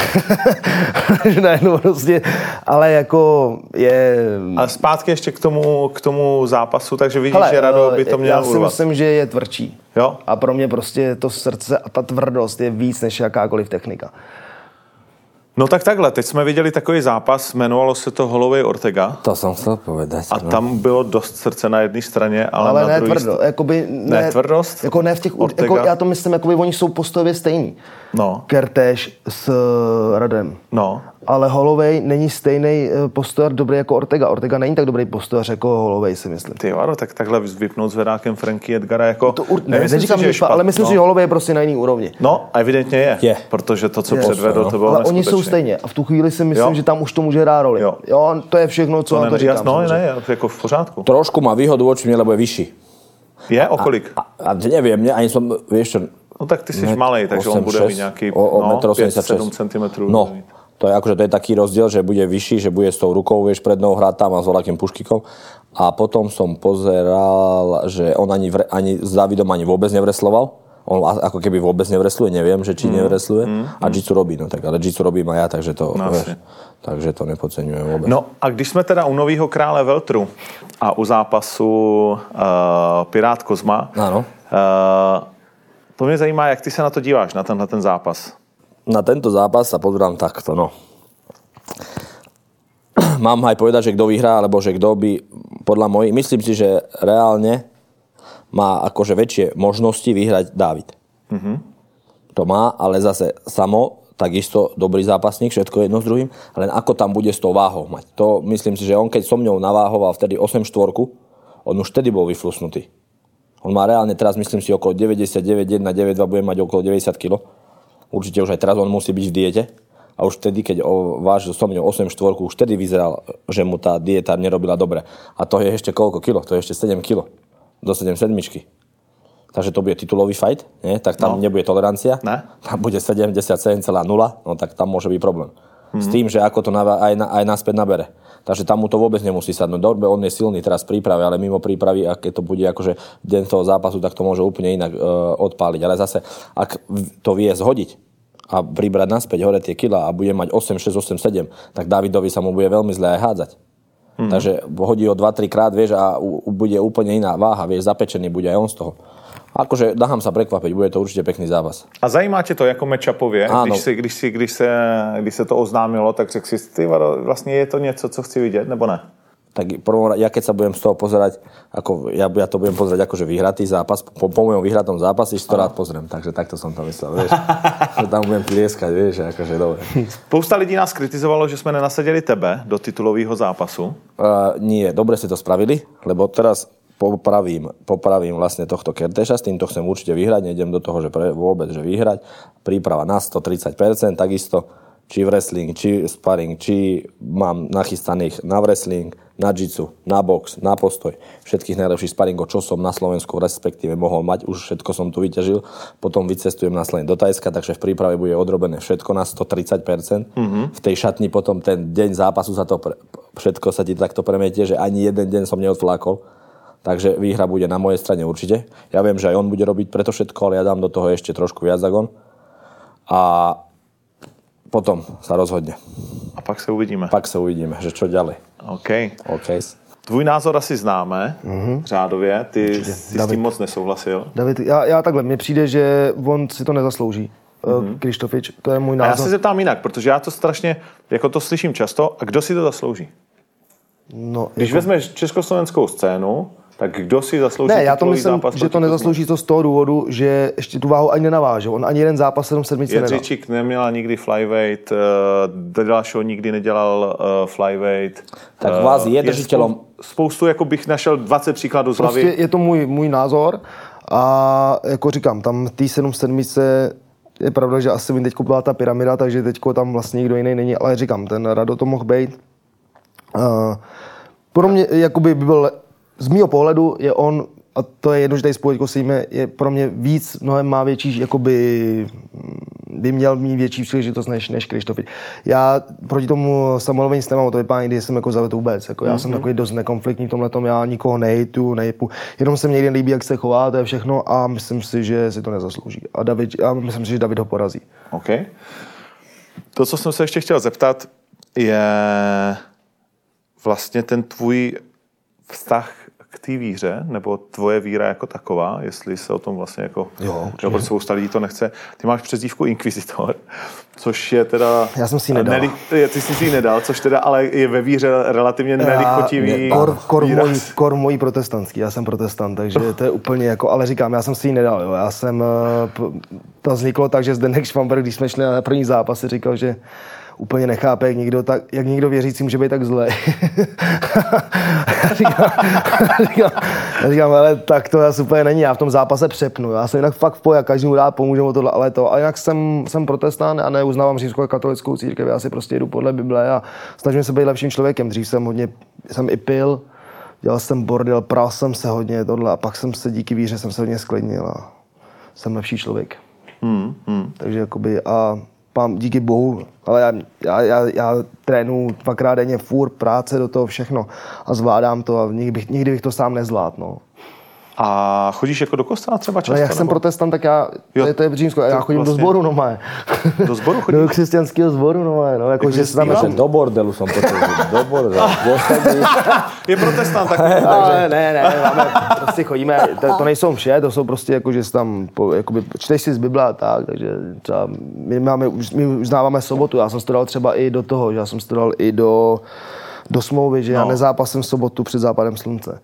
[laughs] že najednou prostě, ale jako je... A zpátky ještě k tomu, k tomu zápasu, takže vidíš, že Rado by to eh, měl Já si urvat. myslím, že je tvrdší. Jo? A pro mě prostě to srdce a ta tvrdost je víc než jakákoliv technika. No tak takhle, teď jsme viděli takový zápas, jmenovalo se to Holovej Ortega To som chcel povedať. a no. tam bylo dost srdce na jedné straně, ale, Ale na ne druhé tvrdo, jakoby ne, Ne tvrdost? Jako ne v těch, Ortega? jako já to myslím, jakoby oni jsou postojově stejný. No, Kertéž s Radem. no. Ale Holovej není stejný postojar dobrý jako Ortega. Ortega není tak dobrý postojař jako Holovej, si myslím. Ty vado, tak takhle vypnout s vedákem Franky Edgara jako... To ur, ne, nemyslím si, neříkám, že je že špatný, ale myslím no. si, že Holovej je prostě na jiný úrovni. No, a evidentně je, Je. protože to, co Je. předvedl, no. to bylo ale oni jsou stejně a v tu chvíli si myslím, Jo. že tam už to může hrát roli. Jo. jo to je všechno, co To na to ne, říkám. jasno, samozřejmě. ne, jako v pořádku. Trošku má výhodu voči mne, lebo je vyšší. Je, o kolik? A, a neviem, ne, ani som, vieš čo... No tak ty jsi ne, malej, takže on 8, bude 6, mít nějaký o, o no, 1,86 5-7 cm. No, to je akože to je taký rozdiel, že bude vyšší, že bude s tou rukou, vieš, prednou hrať tam a s voľakým puškikom. A potom som pozeral, že on ani, vre, ani s Davidom ani vôbec nevresloval. On a- ako keby vôbec nevresluje, neviem, že či mm. nevresluje. Mm. A jitsu robí, no tak ale jitsu robím aj ja, takže to, No, vieš, takže to nepodceňujem vôbec. No a když jsme teda u nového krále Veltru a u zápasu uh, Pirát Kozma, Áno. uh, to mě zajímá, jak ty se na to díváš, na tenhle ten zápas. na tento zápas sa pozerám takto, no. [clears throat] Mám aj povedať, že kto vyhrá, alebo že kto by, podľa mojich, myslím si, že reálne má akože väčšie možnosti vyhrať Dávid. Mm-hmm. To má, ale zase samo, takisto dobrý zápasník, všetko jedno s druhým, len ako tam bude s tou váhou mať. To myslím si, že on keď so mňou naváhoval vtedy 8 štvorku, on už vtedy bol vyflusnutý. On má reálne teraz, myslím si, okolo 99, 1, 9, 2, bude mať okolo 90 kg. Určite už aj teraz on musí byť v diete. A už vtedy, keď o, vážil so mňou 8 štvorku, už vtedy vyzeral, že mu tá dieta nerobila dobre. A to je ešte koľko kilo? To je ešte 7 kilo. Do 7 sedmičky. Takže to bude titulový fight, nie? tak tam No. nebude tolerancia. Ne. Tam bude 77,0, no tak tam môže byť problém. Mhm. S tým, že ako to aj, na, aj naspäť nabere. Takže tam mu to vôbec nemusí sadnúť. Dobre, on je silný teraz v príprave, ale mimo prípravy, ak keď to bude akože deň toho zápasu, tak to môže úplne inak e, odpáliť. Ale zase, ak to vie zhodiť a pribrať naspäť hore tie kila a bude mať 8, 6, 8, 7, tak Davidovi sa mu bude veľmi zle aj hádzať. Mm. Takže hodí ho 2-3 krát, vieš, a u, u, bude úplne iná váha, vieš, zapečený bude aj on z toho. Akože dám sa prekvapiť, bude to určite pekný zápas. A zajímá tě to jako matchupově, Ano. když, si, když, si, když, se, když se to oznámilo, tak řekl si, ty vlastně je to něco, co chci vidět, nebo ne? tak prvom, ja keď sa budem z toho pozerať, ako, ja, ja to budem pozerať akože vyhratý zápas, po, po mojom vyhratom zápase si to rád pozriem, takže takto som to myslel, vieš. [laughs] že tam budem tlieskať, vieš, akože dobre. Spousta lidí nás kritizovalo, že jsme nenasadili tebe do titulového zápasu. Uh, nie, dobre ste to spravili, lebo teraz popravím, popravím vlastne tohto Kerteša, s týmto chcem určite vyhrať, nejdem do toho, že pre, vôbec, že vyhrať. Príprava na 130%, takisto či wrestling, či sparring, či mám nachystaných na wrestling, na jitsu, na box, na postoj. Všetkých najlepších sparingov, čo som na Slovensku respektíve mohol mať, už všetko som tu vyťažil. Potom vycestujem následne do Tajska, takže v príprave bude odrobené všetko na 130%. Mm-hmm. V tej šatni potom ten deň zápasu sa to pre, všetko sa ti takto premetie, že ani jeden deň som neodflákol. Takže výhra bude na mojej strane určite. Ja viem, že aj on bude robiť preto všetko, ale ja dám do toho ešte trošku viac ako on. A potom sa rozhodne. A pak se uvidíme. Pak sa uvidíme, že čo ďalej. OK. OK. Tvůj názor asi známe, mm-hmm. řádově. Ty jsi s David. tím moc nesouhlasil. David, já, já takhle, mně přijde, že on si to nezaslouží. Mm-hmm. Krištofič, to je můj A já názor. se zeptám jinak, protože já to strašně, jako to slyším často, a kdo si to zaslouží? No, Když vezmeš československou scénu, Tak kdo si zaslouží Ne, já to myslím, zápas že to nezaslouží to z toho důvodu, že ještě tu váhu ani nenaváže. On ani jeden zápas 7 sedmice nedal. Jedřičík neměla nikdy flyweight, uh, Dedal Show nikdy nedělal uh, flyweight. Tak Eh, vás je je držitelom- spou- Spoustu, jako bych našel 20 příkladů z Prostě hlavy. je to můj, můj názor a jako říkám, tam tý 7 sedmice je pravda, že asi mi teď byla ta pyramida, takže teď tam vlastně nikdo jiný není, ale říkám, ten Rado to mohl být. Uh, pro mě jakoby by byl, z mého pohledu je on, a to je jedno, že tady spolu je pro mě víc, mnohem má větší, jakoby by měl mít větší příležitost než, než Krištof. Já proti tomu Samuelovi nic nemám, to vypadá někdy, jsem jako zavet vůbec. Jako já jsem takový dost nekonfliktní v tomhle tom, já nikoho nejtu, nejpu. Jenom se mě někdy líbí, jak se chová, to je všechno a myslím si, že si to nezaslouží. A David, já myslím si, že David ho porazí. OK. To, co jsem se ještě chtěl zeptat, je vlastně ten tvůj vztah k té víře, nebo tvoje víra jako taková, jestli se o tom vlastně jako... Jo, určitě. Nebo spousta lidí to nechce. Ty máš přezdívku Inquisitor, [laughs] což je teda... Já jsem si ji nedal. Neli, ty jsi si ji nedal, což teda ale je ve víře relativně nelichotivý Kor, kor, výraz. můj, kor můj protestantský, já jsem protestant, takže [laughs] to je úplně jako, ale říkám, já jsem si ji nedal, jo. já jsem, eh, to vzniklo tak, že Zdenek Švamberg, když jsme šli na první zápas, říkal, že úplně nechápe, jak někdo, tak, jak někdo věřící může být tak zlej. [laughs] já říkám, říkám, já říkám, ale tak to asi úplně není, já v tom zápase přepnu, já jsem jinak fakt v pohodě, každému rád pomůžu o tohle, ale to, a jinak jsem, jsem protestant a neuznávám římskou katolickou církev, já si prostě jdu podle Bible a snažím se být lepším člověkem, dřív jsem hodně, jsem i pil, dělal jsem bordel, prál jsem se hodně tohle a pak jsem se díky víře jsem se hodně sklidnil a jsem lepší člověk. Hmm, hmm. Takže jakoby a pán, díky bohu, ale já, já, já, já trénu dvakrát denně, furt práce do toho všechno a zvládám to a nikdy bych, nikdy bych to sám nezvládl, no. A chodíš jako do kostela třeba často? Ale jak jsem nebo? protestant, tak já, Jo, to je, to je římsko, já to chodím vlastně- do sboru, no má. Do sboru chodíš? [laughs] Do křesťanského sboru, no má, no, jako, že se tam Že do bordelu som počul, že do bordelu. [laughs] [laughs] Je protestant, tak Ale ne, ne, máme, prostě chodíme, to, to nejsou vše, to jsou prostě jako, že tam, po, jakoby, čteš si z Bible a tak, takže třeba my máme, už- my uznáváme sobotu, já jsem studoval třeba i do toho, že já jsem studoval i do, do smlouvy, že no. já No. nezápasím sobotu před západem slunce.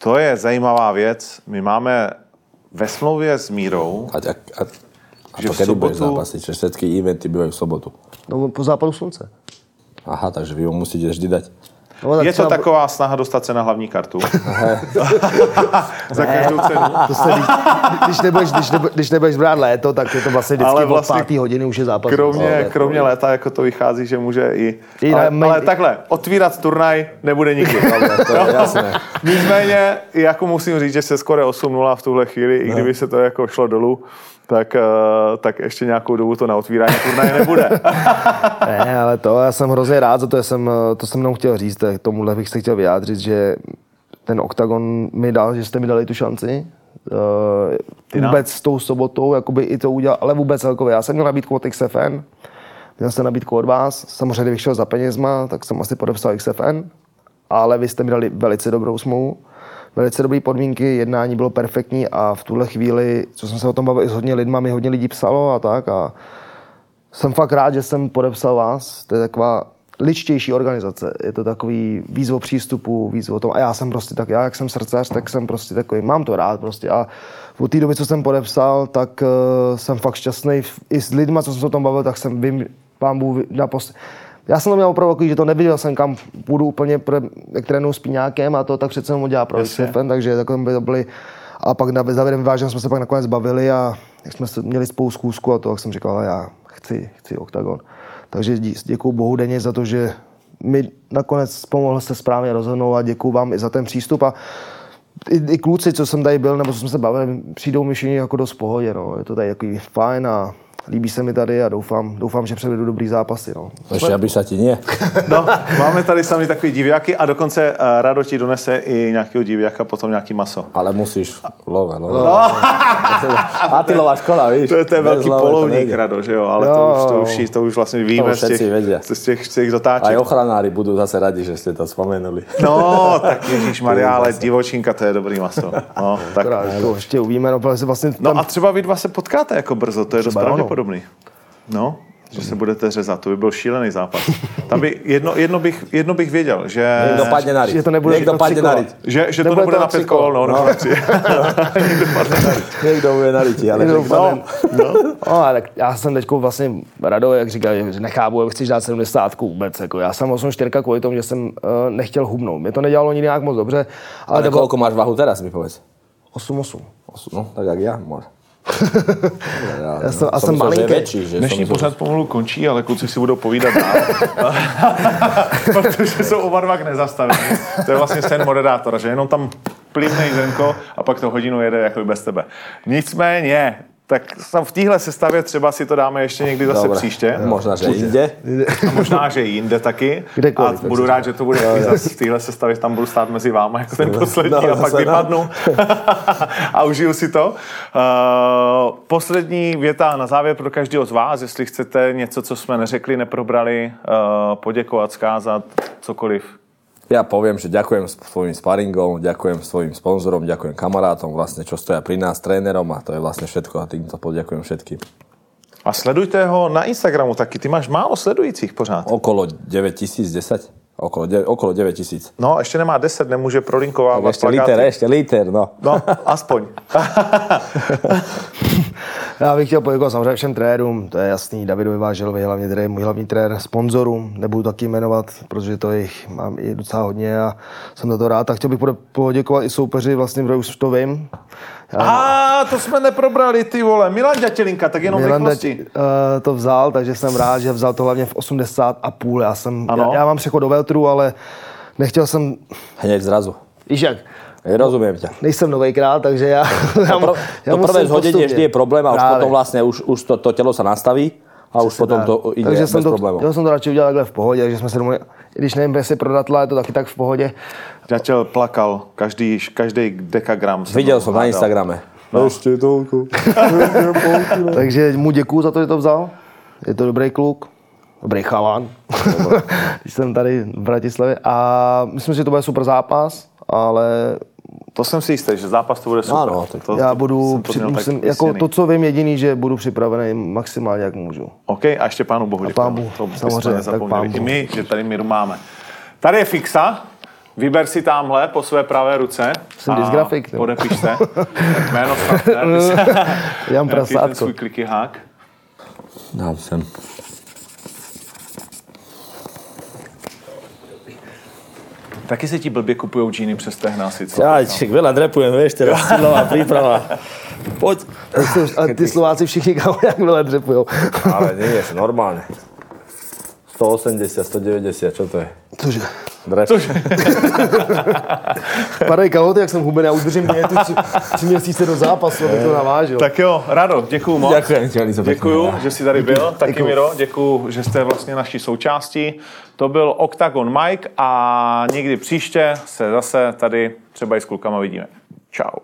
To je zajímavá věc. My máme ve smlouvě s Mírou, A, a, a, a Že to v kedy budeš sobotu- zápasiť? Že všetky eventy bývajú v sobotu. No, po západu slunce. Aha, takže vy ho musíte vždy dať. No, tak je to třeba- taková snaha dostat se na hlavní kartu. [laughs] [laughs] Za každou cenu. To se, když, když, nebudeš, když, nebudeš, když nebudeš brát léto, tak je to vlastně vždycky Ale vlastně od pátý hodiny už je zápas. Kromě, No, kromě léta, jako to vychází, že může i... I ale, na- ale takhle, otvírat turnaj nebude nikdy. [laughs] To je jasné. Nicméně, jako musím říct, že se skoro 8-0 v tuhle chvíli, i kdyby se to jako šlo dolů, tak, eh, tak ještě nějakou dobu to na otvírání turnaje nebude. [laughs] Ne, ale to já jsem hrozně rád za to, jsem, to jsem mnou chtěl říct, tak tomuhle bych se chtěl vyjádřit, že ten OKTAGON mi dal, že jste mi dali tu šanci. Uh, vůbec s tou sobotou, jakoby i to udělal, ale vůbec celkově. Já jsem měl nabídku od XFN, měl jsem nabídku od vás, samozřejmě kdybych šel za penězma, tak jsem asi podepsal XFN, ale vy jste mi dali velice dobrou smlouvu, velice dobré podmínky, jednání bylo perfektní a v tuhle chvíli, co jsem se o tom bavil s hodně lidma, mi hodně lidí psalo a tak a jsem fakt rád, že jsem podepsal vás. To je taková ličtější organizace. Je to takový výzvo přístupu, výzvo tom. A já jsem prostě tak, já jak jsem srdcař, tak jsem prostě takový, mám to rád prostě. A od té doby, co jsem podepsal, tak uh, jsem fakt šťastný. I s lidma, co jsem se o tom bavil, tak jsem vím, pán Bůh, naposled, já jsem to měl opravdu takový, že to neviděl jsem, kam půjdu úplně, pro, jak trénuju s Píňákem a to tak přece jenom dělá pro Jasně. Takže takhle by to byly a pak na závěrem vyvážen jsme se pak nakonec bavili a jak jsme měli spolu zkusku a to, jak jsem říkal, já chci, chci OKTAGON. Takže děkuju Bohu denně za to, že mi nakonec pomohl se správně rozhodnout a děkuju vám i za ten přístup a i, i kluci, co jsem tady byl, nebo co jsme se bavili, přijdou mi všichni jako dost pohodě, no. Je to tady jako fajn a líbí se mi tady a doufám, doufám že předvedu dobrý zápasy, no. Ešte, aby sa ti nie. No, máme tady sami takový diváky a dokonce uh, Rado ti donese i nějakého diváka, potom nějaký maso. Ale musíš love, love. No. [laughs] Atilová škola, víš. To je, to je velký love to polovník. Rado, že jo? Ale Jo, to, už, to, už, to už vlastně víme To z těch, z těch, z těch dotáček. Aj ochranári budú zase radi, že ste to spomenuli. No, tak Ježíš Maria, ale divočinka, to je dobrý maso. No, tak. Akorát, jako, ještě uvíme, no, vlastně no tam, a třeba vy dva se potkáte jako brzo, to je dost Pravděpodobný. No, že se budete řezat. To by byl šílený zápas. Tam by, jedno, jedno, bych, jedno bych věděl, že... Někdo padne na. Že to nebude Někdo na padne na. Že, že to Nebude nebude to na na pět kol, no, no. [laughs] Někdo padne na. Někdo bude na riti, ale Někdo no, padne. No, No, ale tak já jsem teď vlastně rado, jak říkal, že nechápu, jak chceš dát 70 vůbec. Jako. Já jsem 84 kvůli tomu, že jsem uh, nechtěl hubnout. Mě to nedělalo nikdy nějak moc dobře, ale, ale bylo koľko máš váhu teraz, mi povedz. 8-8. No, tak jak ja, môže. Ja, Já jsem- a som jsem myslel, že malinký. Dnešní som, pořad pomalu končí, ale kluci si budou povídat dál. [laughs] Protože jsou oba dva k nezastavení. To je vlastně sen moderátora, že jenom tam plivnej zrnko a pak to hodinu jede jako bez tebe. Nicméně, tak v téhle sestavě třeba si to dáme ještě někdy zase Dobre. příště. Možná, že inde. A možná, že jinde taky. Kdekoliv, a budu rád, že to bude taky zase v téhle sestavě, tam budu stát mezi váma jako ten poslední No, a pak no. vypadnu [laughs] a užiju si to. Uh, poslední věta na závěr pro každého z vás, jestli chcete něco, co jsme neřekli, neprobrali, uh, poděkovat, skázat, cokoliv. Ja poviem, že ďakujem svojim sparingom, ďakujem svojim sponzorom, ďakujem kamarátom, vlastne, čo stoja pri nás, trénerom a to je vlastne všetko a týmto poďakujem všetkým. A sledujte ho na Instagramu taky, ty máš málo sledujících pořád. Okolo 9000, 10? Okolo, de- okolo 9000. No, ještě nemá 10, nemůže prolinkovávat ešte liter, ešte liter, no. No, aspoň. [laughs] Já bych chtěl poděkovat samozřejmě všem trenérům, to je jasný, Davidovi Váželovi, hlavně tedy můj hlavní trenér, sponzorům, nebudu taky jmenovat, protože to jich mám i docela hodně a jsem za to rád. A chtěl bych poděkovat i soupeři, vlastně protože už to vím. A to jsme neprobrali, ty vole. Milan Ďatelinka, tak jenom Milan rychlosti. Dať, uh, to vzal, takže jsem rád, že vzal to hlavně v 80 a půl. Já, jsem, Ano. já, já mám přechod do Veltru, ale nechtěl jsem, Hneď zrazu. víš jak, Rozumiem ťa. nejsem nový král, takže já, [laughs] já, To, pr- to prvé zhodenie vždy je problém a už potom vlastne už, už to, to telo sa nastaví a už potom to ide takže bez jsem to, problémov. já jsem to radši udělal takhle v pohodě, takže jsme se domluvili, i když nevím, jestli prodatla, je to taky tak v pohodě. Ďatel plakal každý, každý dekagram. se Videl mnou som na. Instagrame. No. Ešte toľko. [laughs] Takže mu děkuju za to, že to vzal. Je to dobrý kluk, dobrý chalán, [laughs] když jsem tady v Bratislavě. A myslím, že to bude super zápas, ale To jsem si jistý, že zápas to bude super. Ano, tak to, já to budu, to při, musím, jako to, co vím jediný, že budu připravený maximálně, jak můžu. OK, a ještě pánu Bohu děkuji. Pán Bůh, to samozřejmě, tak nezapomněli. pán I my, že tady míru máme. Tady je fixa. Vyber si tamhle po své pravé ruce. Jsem a dysgrafik. Podepiš se. [laughs] Jméno. Jan Prasátko. svůj kliky hák. Dám sem. Taky se ti blbě kupují džíny přes tehna sice. Ja, ček, veľa drepujem, vieš, teraz silová príprava. [laughs] Poď. A ty Slováci všichni kámo, jak vele dřepujou. Ale nie, je normálne. 180, 190, čo to je? Cože? Drep. [laughs] Padej kalhoty, jak jsem hubený, já už držím dietu tři, tři měsíce do zápasu, aby to navážil. Tak jo, Rado, děkuju moc. Pekne. Děkuju, že jsi tady byl. Taky Miro, děkuju, že jste vlastně naší součástí. To byl Octagon Mike a někdy příště se zase tady třeba i s klukama vidíme. Ciao.